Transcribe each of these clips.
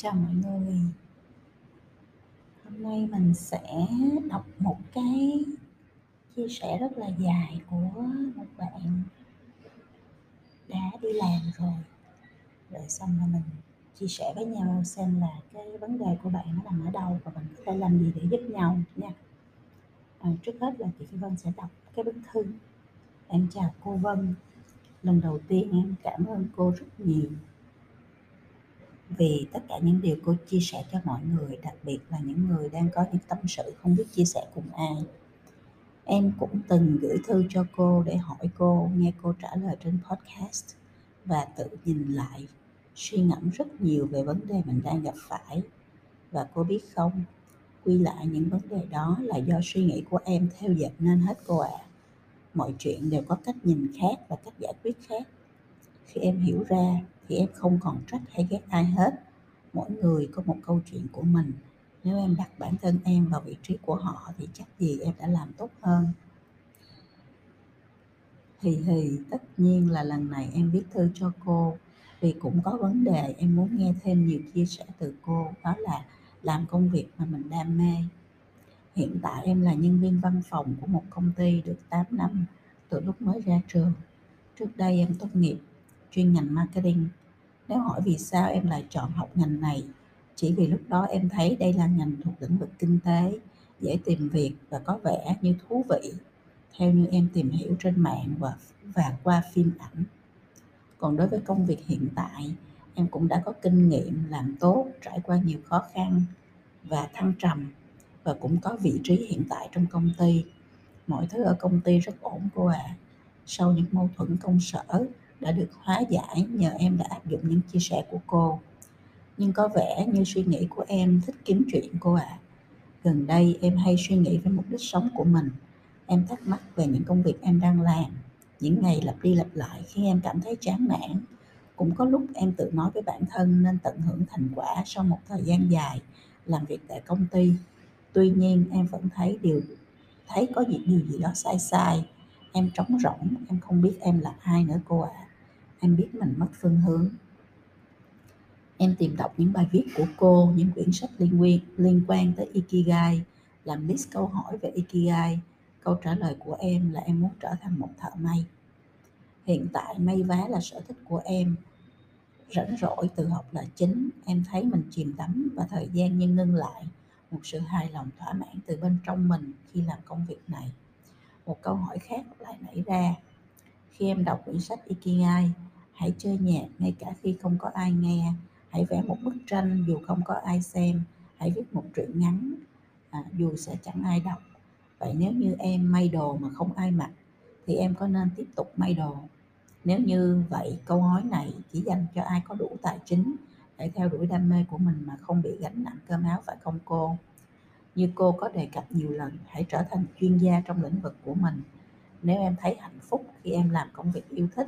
Chào mọi người. Hôm nay mình sẽ đọc một cái chia sẻ rất là dài của một bạn đã đi làm rồi. Rồi xong rồi mình chia sẻ với nhau xem là cái vấn đề của bạn nó nằm ở đâu và mình có thể làm gì để giúp nhau nha. À, trước hết là chị Vân sẽ đọc cái bức thư. Em chào cô Vân. Lần đầu tiên em cảm ơn cô rất nhiều vì tất cả những điều cô chia sẻ cho mọi người, đặc biệt là những người đang có những tâm sự không biết chia sẻ cùng ai. Em cũng từng gửi thư cho cô để hỏi cô, nghe cô trả lời trên podcast và tự nhìn lại, suy ngẫm rất nhiều về vấn đề mình đang gặp phải. Và cô biết không, quy lại những vấn đề đó là do suy nghĩ của em theo dệt nên hết cô ạ. À. mọi chuyện đều có cách nhìn khác và cách giải quyết khác. Khi em hiểu ra thì em không còn trách hay ghét ai hết. Mỗi người có một câu chuyện của mình. Nếu em đặt bản thân em vào vị trí của họ thì chắc gì em đã làm tốt hơn? Thì thì tất nhiên là lần này em viết thư cho cô. Vì cũng có vấn đề, em muốn nghe thêm nhiều chia sẻ từ cô, đó là làm công việc mà mình đam mê. Hiện tại em là nhân viên văn phòng của một công ty được 8 năm, từ lúc mới ra trường. Trước đây em tốt nghiệp chuyên ngành marketing. Nếu hỏi vì sao em lại chọn học ngành này, chỉ vì lúc đó em thấy đây là ngành thuộc lĩnh vực kinh tế, dễ tìm việc và có vẻ như thú vị, theo như em tìm hiểu trên mạng và và qua phim ảnh. Còn đối với công việc hiện tại, em cũng đã có kinh nghiệm làm tốt, trải qua nhiều khó khăn và thăng trầm và cũng có vị trí hiện tại trong công ty. Mọi thứ ở công ty rất ổn cô ạ. À. sau những mâu thuẫn công sở đã được hóa giải nhờ em đã áp dụng những chia sẻ của cô. Nhưng có vẻ như suy nghĩ của em thích kiếm chuyện cô ạ. À. gần đây em hay suy nghĩ về mục đích sống của mình. Em thắc mắc về những công việc em đang làm. Những ngày lặp đi lặp lại khiến em cảm thấy chán nản. Cũng có lúc em tự nói với bản thân nên tận hưởng thành quả sau một thời gian dài làm việc tại công ty. Tuy nhiên, em vẫn thấy điều, thấy có gì, điều gì đó sai sai. Em trống rỗng, em không biết em là ai nữa cô ạ. à em biết mình mất phương hướng. Em tìm đọc những bài viết của cô, những quyển sách liên quan liên quan tới ikigai, làm list câu hỏi về ikigai. Câu trả lời của em là em muốn trở thành một thợ may. Hiện tại may vá là sở thích của em. Rảnh rỗi tự học là chính. Em thấy mình chìm đắm và thời gian như ngưng lại. Một sự hài lòng thỏa mãn từ bên trong mình khi làm công việc này. Một câu hỏi khác lại nảy ra khi em đọc quyển sách ikigai hãy chơi nhạc ngay cả khi không có ai nghe. Hãy vẽ một bức tranh dù không có ai xem. Hãy viết một truyện ngắn à, dù sẽ chẳng ai đọc. Vậy nếu như em may đồ mà không ai mặc thì em có nên tiếp tục may đồ? Nếu như vậy câu hỏi này chỉ dành cho ai có đủ tài chính để theo đuổi đam mê của mình mà không bị gánh nặng cơm áo phải không cô? Như cô có đề cập nhiều lần hãy trở thành chuyên gia trong lĩnh vực của mình nếu em thấy hạnh phúc khi em làm công việc yêu thích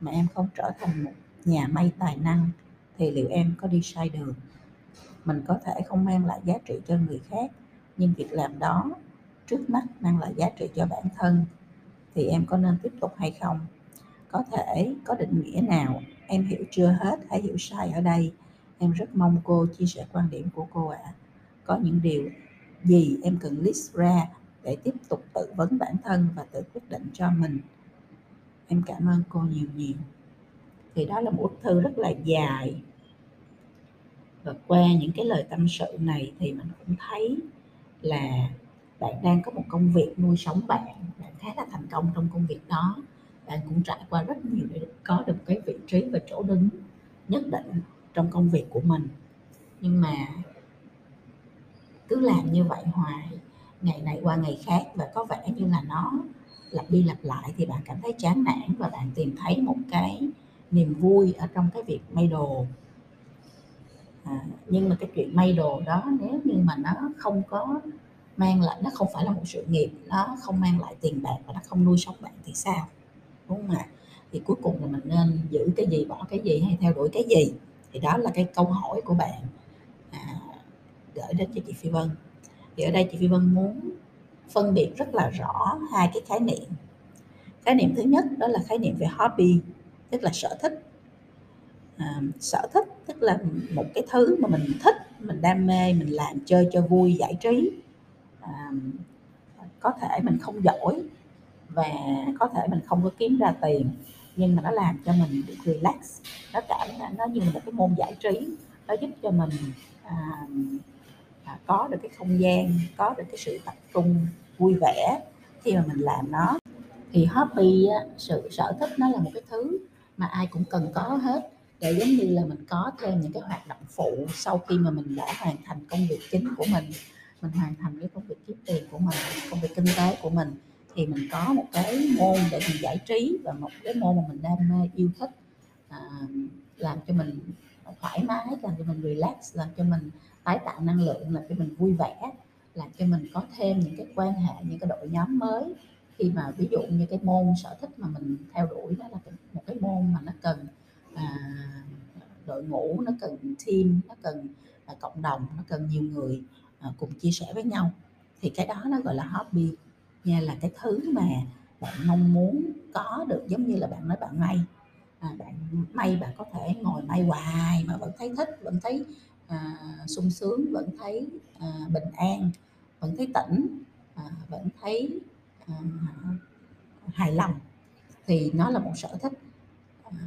mà em không trở thành một nhà may tài năng, thì liệu em có đi sai đường? Mình có thể không mang lại giá trị cho người khác, nhưng việc làm đó trước mắt mang lại giá trị cho bản thân, thì em có nên tiếp tục hay không? Có thể có định nghĩa nào? Em hiểu chưa hết hãy hiểu sai ở đây? Em rất mong cô chia sẻ quan điểm của cô ạ. À. có những điều gì em cần list ra để tiếp tục tự vấn bản thân và tự quyết định cho mình. Em cảm ơn cô nhiều nhiều. Thì đó là một bức thư rất là dài. Và qua những cái lời tâm sự này thì mình cũng thấy là bạn đang có một công việc nuôi sống bạn. Bạn khá là thành công trong công việc đó. Bạn cũng trải qua rất nhiều để có được cái vị trí và chỗ đứng nhất định trong công việc của mình. Nhưng mà cứ làm như vậy hoài ngày này qua ngày khác và có vẻ như là nó lặp đi lặp lại thì bạn cảm thấy chán nản và bạn tìm thấy một cái niềm vui ở trong cái việc may đồ. À, nhưng mà cái chuyện may đồ đó nếu như mà nó không có mang lại nó không phải là một sự nghiệp nó không mang lại tiền bạc và nó không nuôi sống bạn thì sao? Đúng không ạ? Thì cuối cùng là mình nên giữ cái gì bỏ cái gì hay theo đuổi cái gì? Thì đó là cái câu hỏi của bạn. À, gửi đến cho chị Phi Vân thì ở đây chị Phi Vân muốn phân biệt rất là rõ hai cái khái niệm. Khái niệm thứ nhất đó là khái niệm về hobby tức là sở thích. À, sở thích tức là một cái thứ mà mình thích mình đam mê mình làm chơi cho vui giải trí. À, có thể mình không giỏi và có thể mình không có kiếm ra tiền nhưng mà nó làm cho mình được relax. Nó cảm nó như một cái môn giải trí nó giúp cho mình à, à, có được cái không gian có được cái sự tập trung vui vẻ khi mà mình làm nó. Thì hobby sự sở thích nó là một cái thứ mà ai cũng cần có hết. Để giống như là mình có thêm những cái hoạt động phụ sau khi mà mình đã hoàn thành công việc chính của mình mình hoàn thành cái công việc kiếm tiền của mình công việc kinh tế của mình thì mình có một cái môn để mình giải trí và một cái môn mà mình đam mê yêu thích à, làm cho mình thoải mái làm cho mình relax làm cho mình tái tạo năng lượng là cho mình vui vẻ làm cho mình có thêm những cái quan hệ những cái đội nhóm mới. Khi mà ví dụ như cái môn sở thích mà mình theo đuổi đó là một cái môn mà nó cần à, đội ngũ nó cần team nó cần à, cộng đồng nó cần nhiều người à, cùng chia sẻ với nhau thì cái đó nó gọi là hobby. Nha là cái thứ mà bạn mong muốn có được giống như là bạn nói bạn may. À, bạn may bạn có thể ngồi may hoài mà vẫn thấy thích vẫn thấy à, sung sướng vẫn thấy à, bình an vẫn thấy tỉnh à, vẫn thấy à, hài lòng thì nó là một sở thích.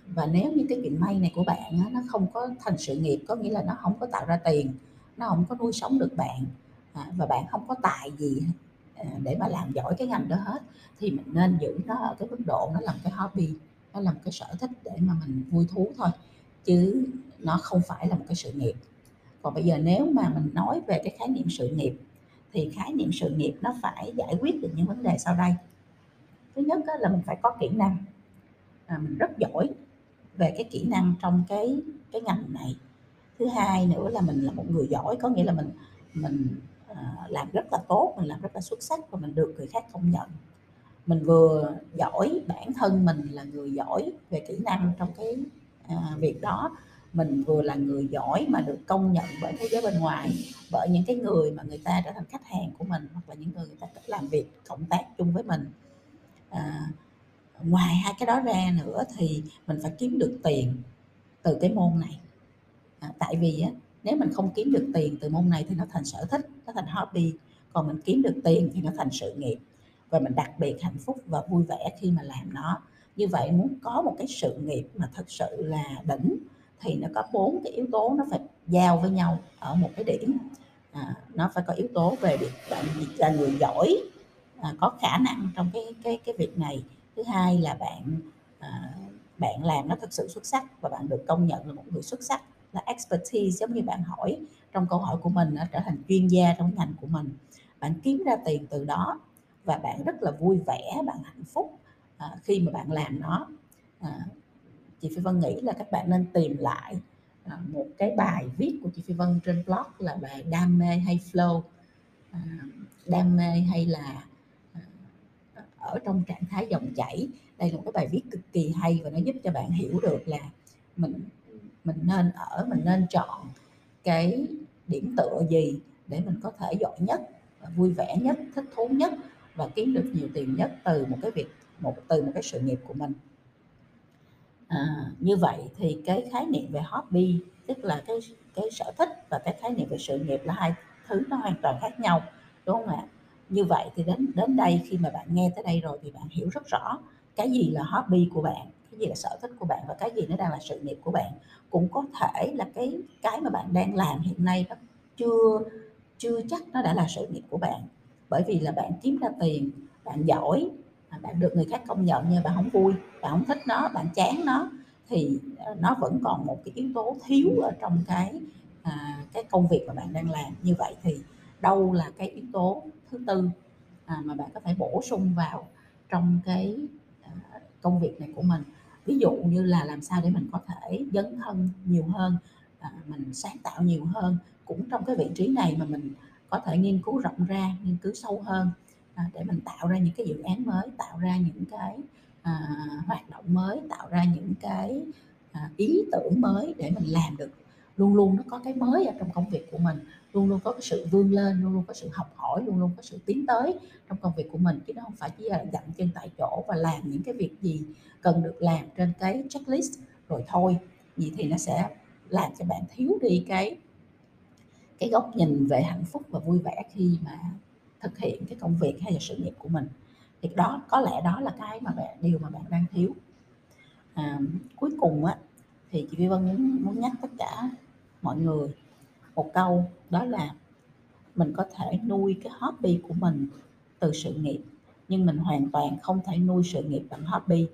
Và nếu như cái chuyện may này của bạn á, nó không có thành sự nghiệp có nghĩa là nó không có tạo ra tiền nó không có nuôi sống được bạn à, và bạn không có tài gì à, để mà làm giỏi cái ngành đó hết thì mình nên giữ nó ở cái mức độ nó làm cái hobby nó làm cái sở thích để mà mình vui thú thôi. Chứ nó không phải là một cái sự nghiệp còn bây giờ nếu mà mình nói về cái khái niệm sự nghiệp thì khái niệm sự nghiệp nó phải giải quyết được những vấn đề sau đây. Thứ nhất là mình phải có kỹ năng. À, mình rất giỏi về cái kỹ năng trong cái cái ngành này. Thứ hai nữa là mình là một người giỏi có nghĩa là mình mình à, làm rất là tốt mình làm rất là xuất sắc và mình được người khác công nhận. Mình vừa giỏi bản thân mình là người giỏi về kỹ năng trong cái à, việc đó mình vừa là người giỏi mà được công nhận bởi thế giới bên ngoài bởi những cái người mà người ta trở thành khách hàng của mình hoặc là những người người ta làm việc cộng tác chung với mình. À, ngoài hai cái đó ra nữa thì mình phải kiếm được tiền từ cái môn này. À, tại vì á, nếu mình không kiếm được tiền từ môn này thì nó thành sở thích nó thành hobby. Còn mình kiếm được tiền thì nó thành sự nghiệp. Và mình đặc biệt hạnh phúc và vui vẻ khi mà làm nó. Như vậy muốn có một cái sự nghiệp mà thật sự là đỉnh thì nó có bốn cái yếu tố nó phải giao với nhau ở một cái điểm. À, nó phải có yếu tố về việc bạn là người giỏi à, có khả năng trong cái cái cái việc này. Thứ hai là bạn à, bạn làm nó thật sự xuất sắc và bạn được công nhận là một người xuất sắc là expertise giống như bạn hỏi trong câu hỏi của mình trở thành chuyên gia trong ngành của mình. Bạn kiếm ra tiền từ đó và bạn rất là vui vẻ bạn hạnh phúc à, khi mà bạn làm nó. À, chị Phi Vân nghĩ là các bạn nên tìm lại à, một cái bài viết của chị Phi Vân trên blog là bài đam mê hay flow. À, đam mê hay là à, ở trong trạng thái dòng chảy. Đây là một cái bài viết cực kỳ hay và nó giúp cho bạn hiểu được là mình mình nên ở, mình nên chọn cái điểm tựa gì để mình có thể giỏi nhất, vui vẻ nhất, thích thú nhất và kiếm được nhiều tiền nhất từ một cái việc, một, từ một cái sự nghiệp của mình à, như vậy thì cái khái niệm về hobby tức là cái cái sở thích và cái khái niệm về sự nghiệp là hai thứ nó hoàn toàn khác nhau đúng không ạ? Như vậy thì đến đến đây khi mà bạn nghe tới đây rồi thì bạn hiểu rất rõ cái gì là hobby của bạn cái gì là sở thích của bạn và cái gì nó đang là sự nghiệp của bạn. Cũng có thể là cái cái mà bạn đang làm hiện nay nó chưa chưa chắc nó đã là sự nghiệp của bạn. Bởi vì là bạn kiếm ra tiền bạn giỏi bạn được người khác công nhận nhưng bạn không vui bạn không thích nó bạn chán nó thì ờ, nó vẫn còn một cái yếu tố thiếu ở trong cái à, cái công việc mà bạn đang làm. Như vậy thì đâu là cái yếu tố thứ tư à, mà bạn có thể bổ sung vào trong cái à, công việc này của mình? Ví dụ như là làm sao để mình có thể dấn thân nhiều hơn à, mình sáng tạo nhiều hơn cũng trong cái vị trí này mà mình có thể nghiên cứu rộng ra nghiên cứu sâu hơn à, để mình tạo ra những cái dự án mới tạo ra những cái à, hoạt động mới tạo ra những cái à, ý tưởng mới để mình làm được. Luôn luôn nó có cái mới ở trong công việc của mình luôn luôn có cái sự vươn lên luôn luôn có sự học hỏi luôn luôn có sự tiến tới trong công việc của mình chứ nó không phải chỉ là dậm chân tại chỗ và làm những cái việc gì cần được làm trên cái checklist rồi thôi. Vậy thì nó sẽ làm cho bạn thiếu đi cái cái góc nhìn về hạnh phúc và vui vẻ khi mà thực hiện cái công việc hay là sự nghiệp của mình. Thì đó có lẽ đó là cái mà bạn điều mà bạn đang thiếu. À, cuối cùng á thì chị Vi Vân muốn, muốn nhắc tất cả mọi người một câu đó là mình có thể nuôi cái hobby của mình từ sự nghiệp nhưng mình hoàn toàn không thể nuôi sự nghiệp bằng hobby.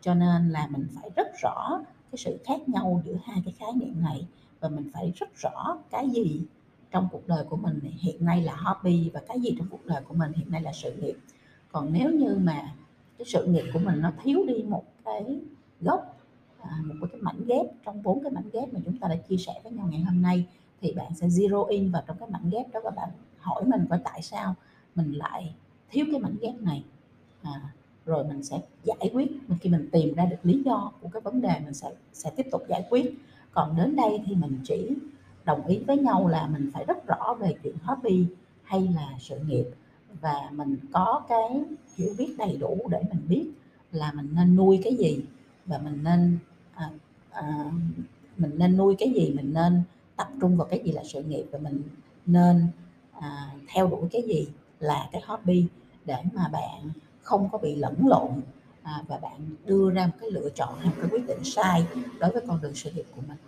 Cho nên là mình phải rất rõ cái sự khác nhau giữa hai cái khái niệm này và mình phải rất rõ cái gì trong cuộc đời của mình hiện nay là hobby và cái gì trong cuộc đời của mình hiện nay là sự nghiệp. Còn nếu như mà cái sự nghiệp của mình nó thiếu đi một cái gốc à, một cái mảnh ghép trong bốn cái mảnh ghép mà chúng ta đã chia sẻ với nhau ngày hôm nay thì bạn sẽ zero in vào trong cái mảnh ghép đó và bạn hỏi mình có tại sao mình lại thiếu cái mảnh ghép này. À, rồi mình sẽ giải quyết khi mình tìm ra được lý do của cái vấn đề mình sẽ sẽ tiếp tục giải quyết. Còn đến đây thì mình chỉ đồng ý với nhau là mình phải rất rõ về chuyện hobby hay là sự nghiệp. Và mình có cái hiểu biết đầy đủ để mình biết là mình nên nuôi cái gì và mình nên à, à, mình nên nuôi cái gì mình nên tập trung vào cái gì là sự nghiệp và mình nên à, theo đuổi cái gì là cái hobby để mà bạn không có bị lẫn lộn à, và bạn đưa ra một cái lựa chọn hay một cái quyết định sai đối với con đường sự nghiệp của mình.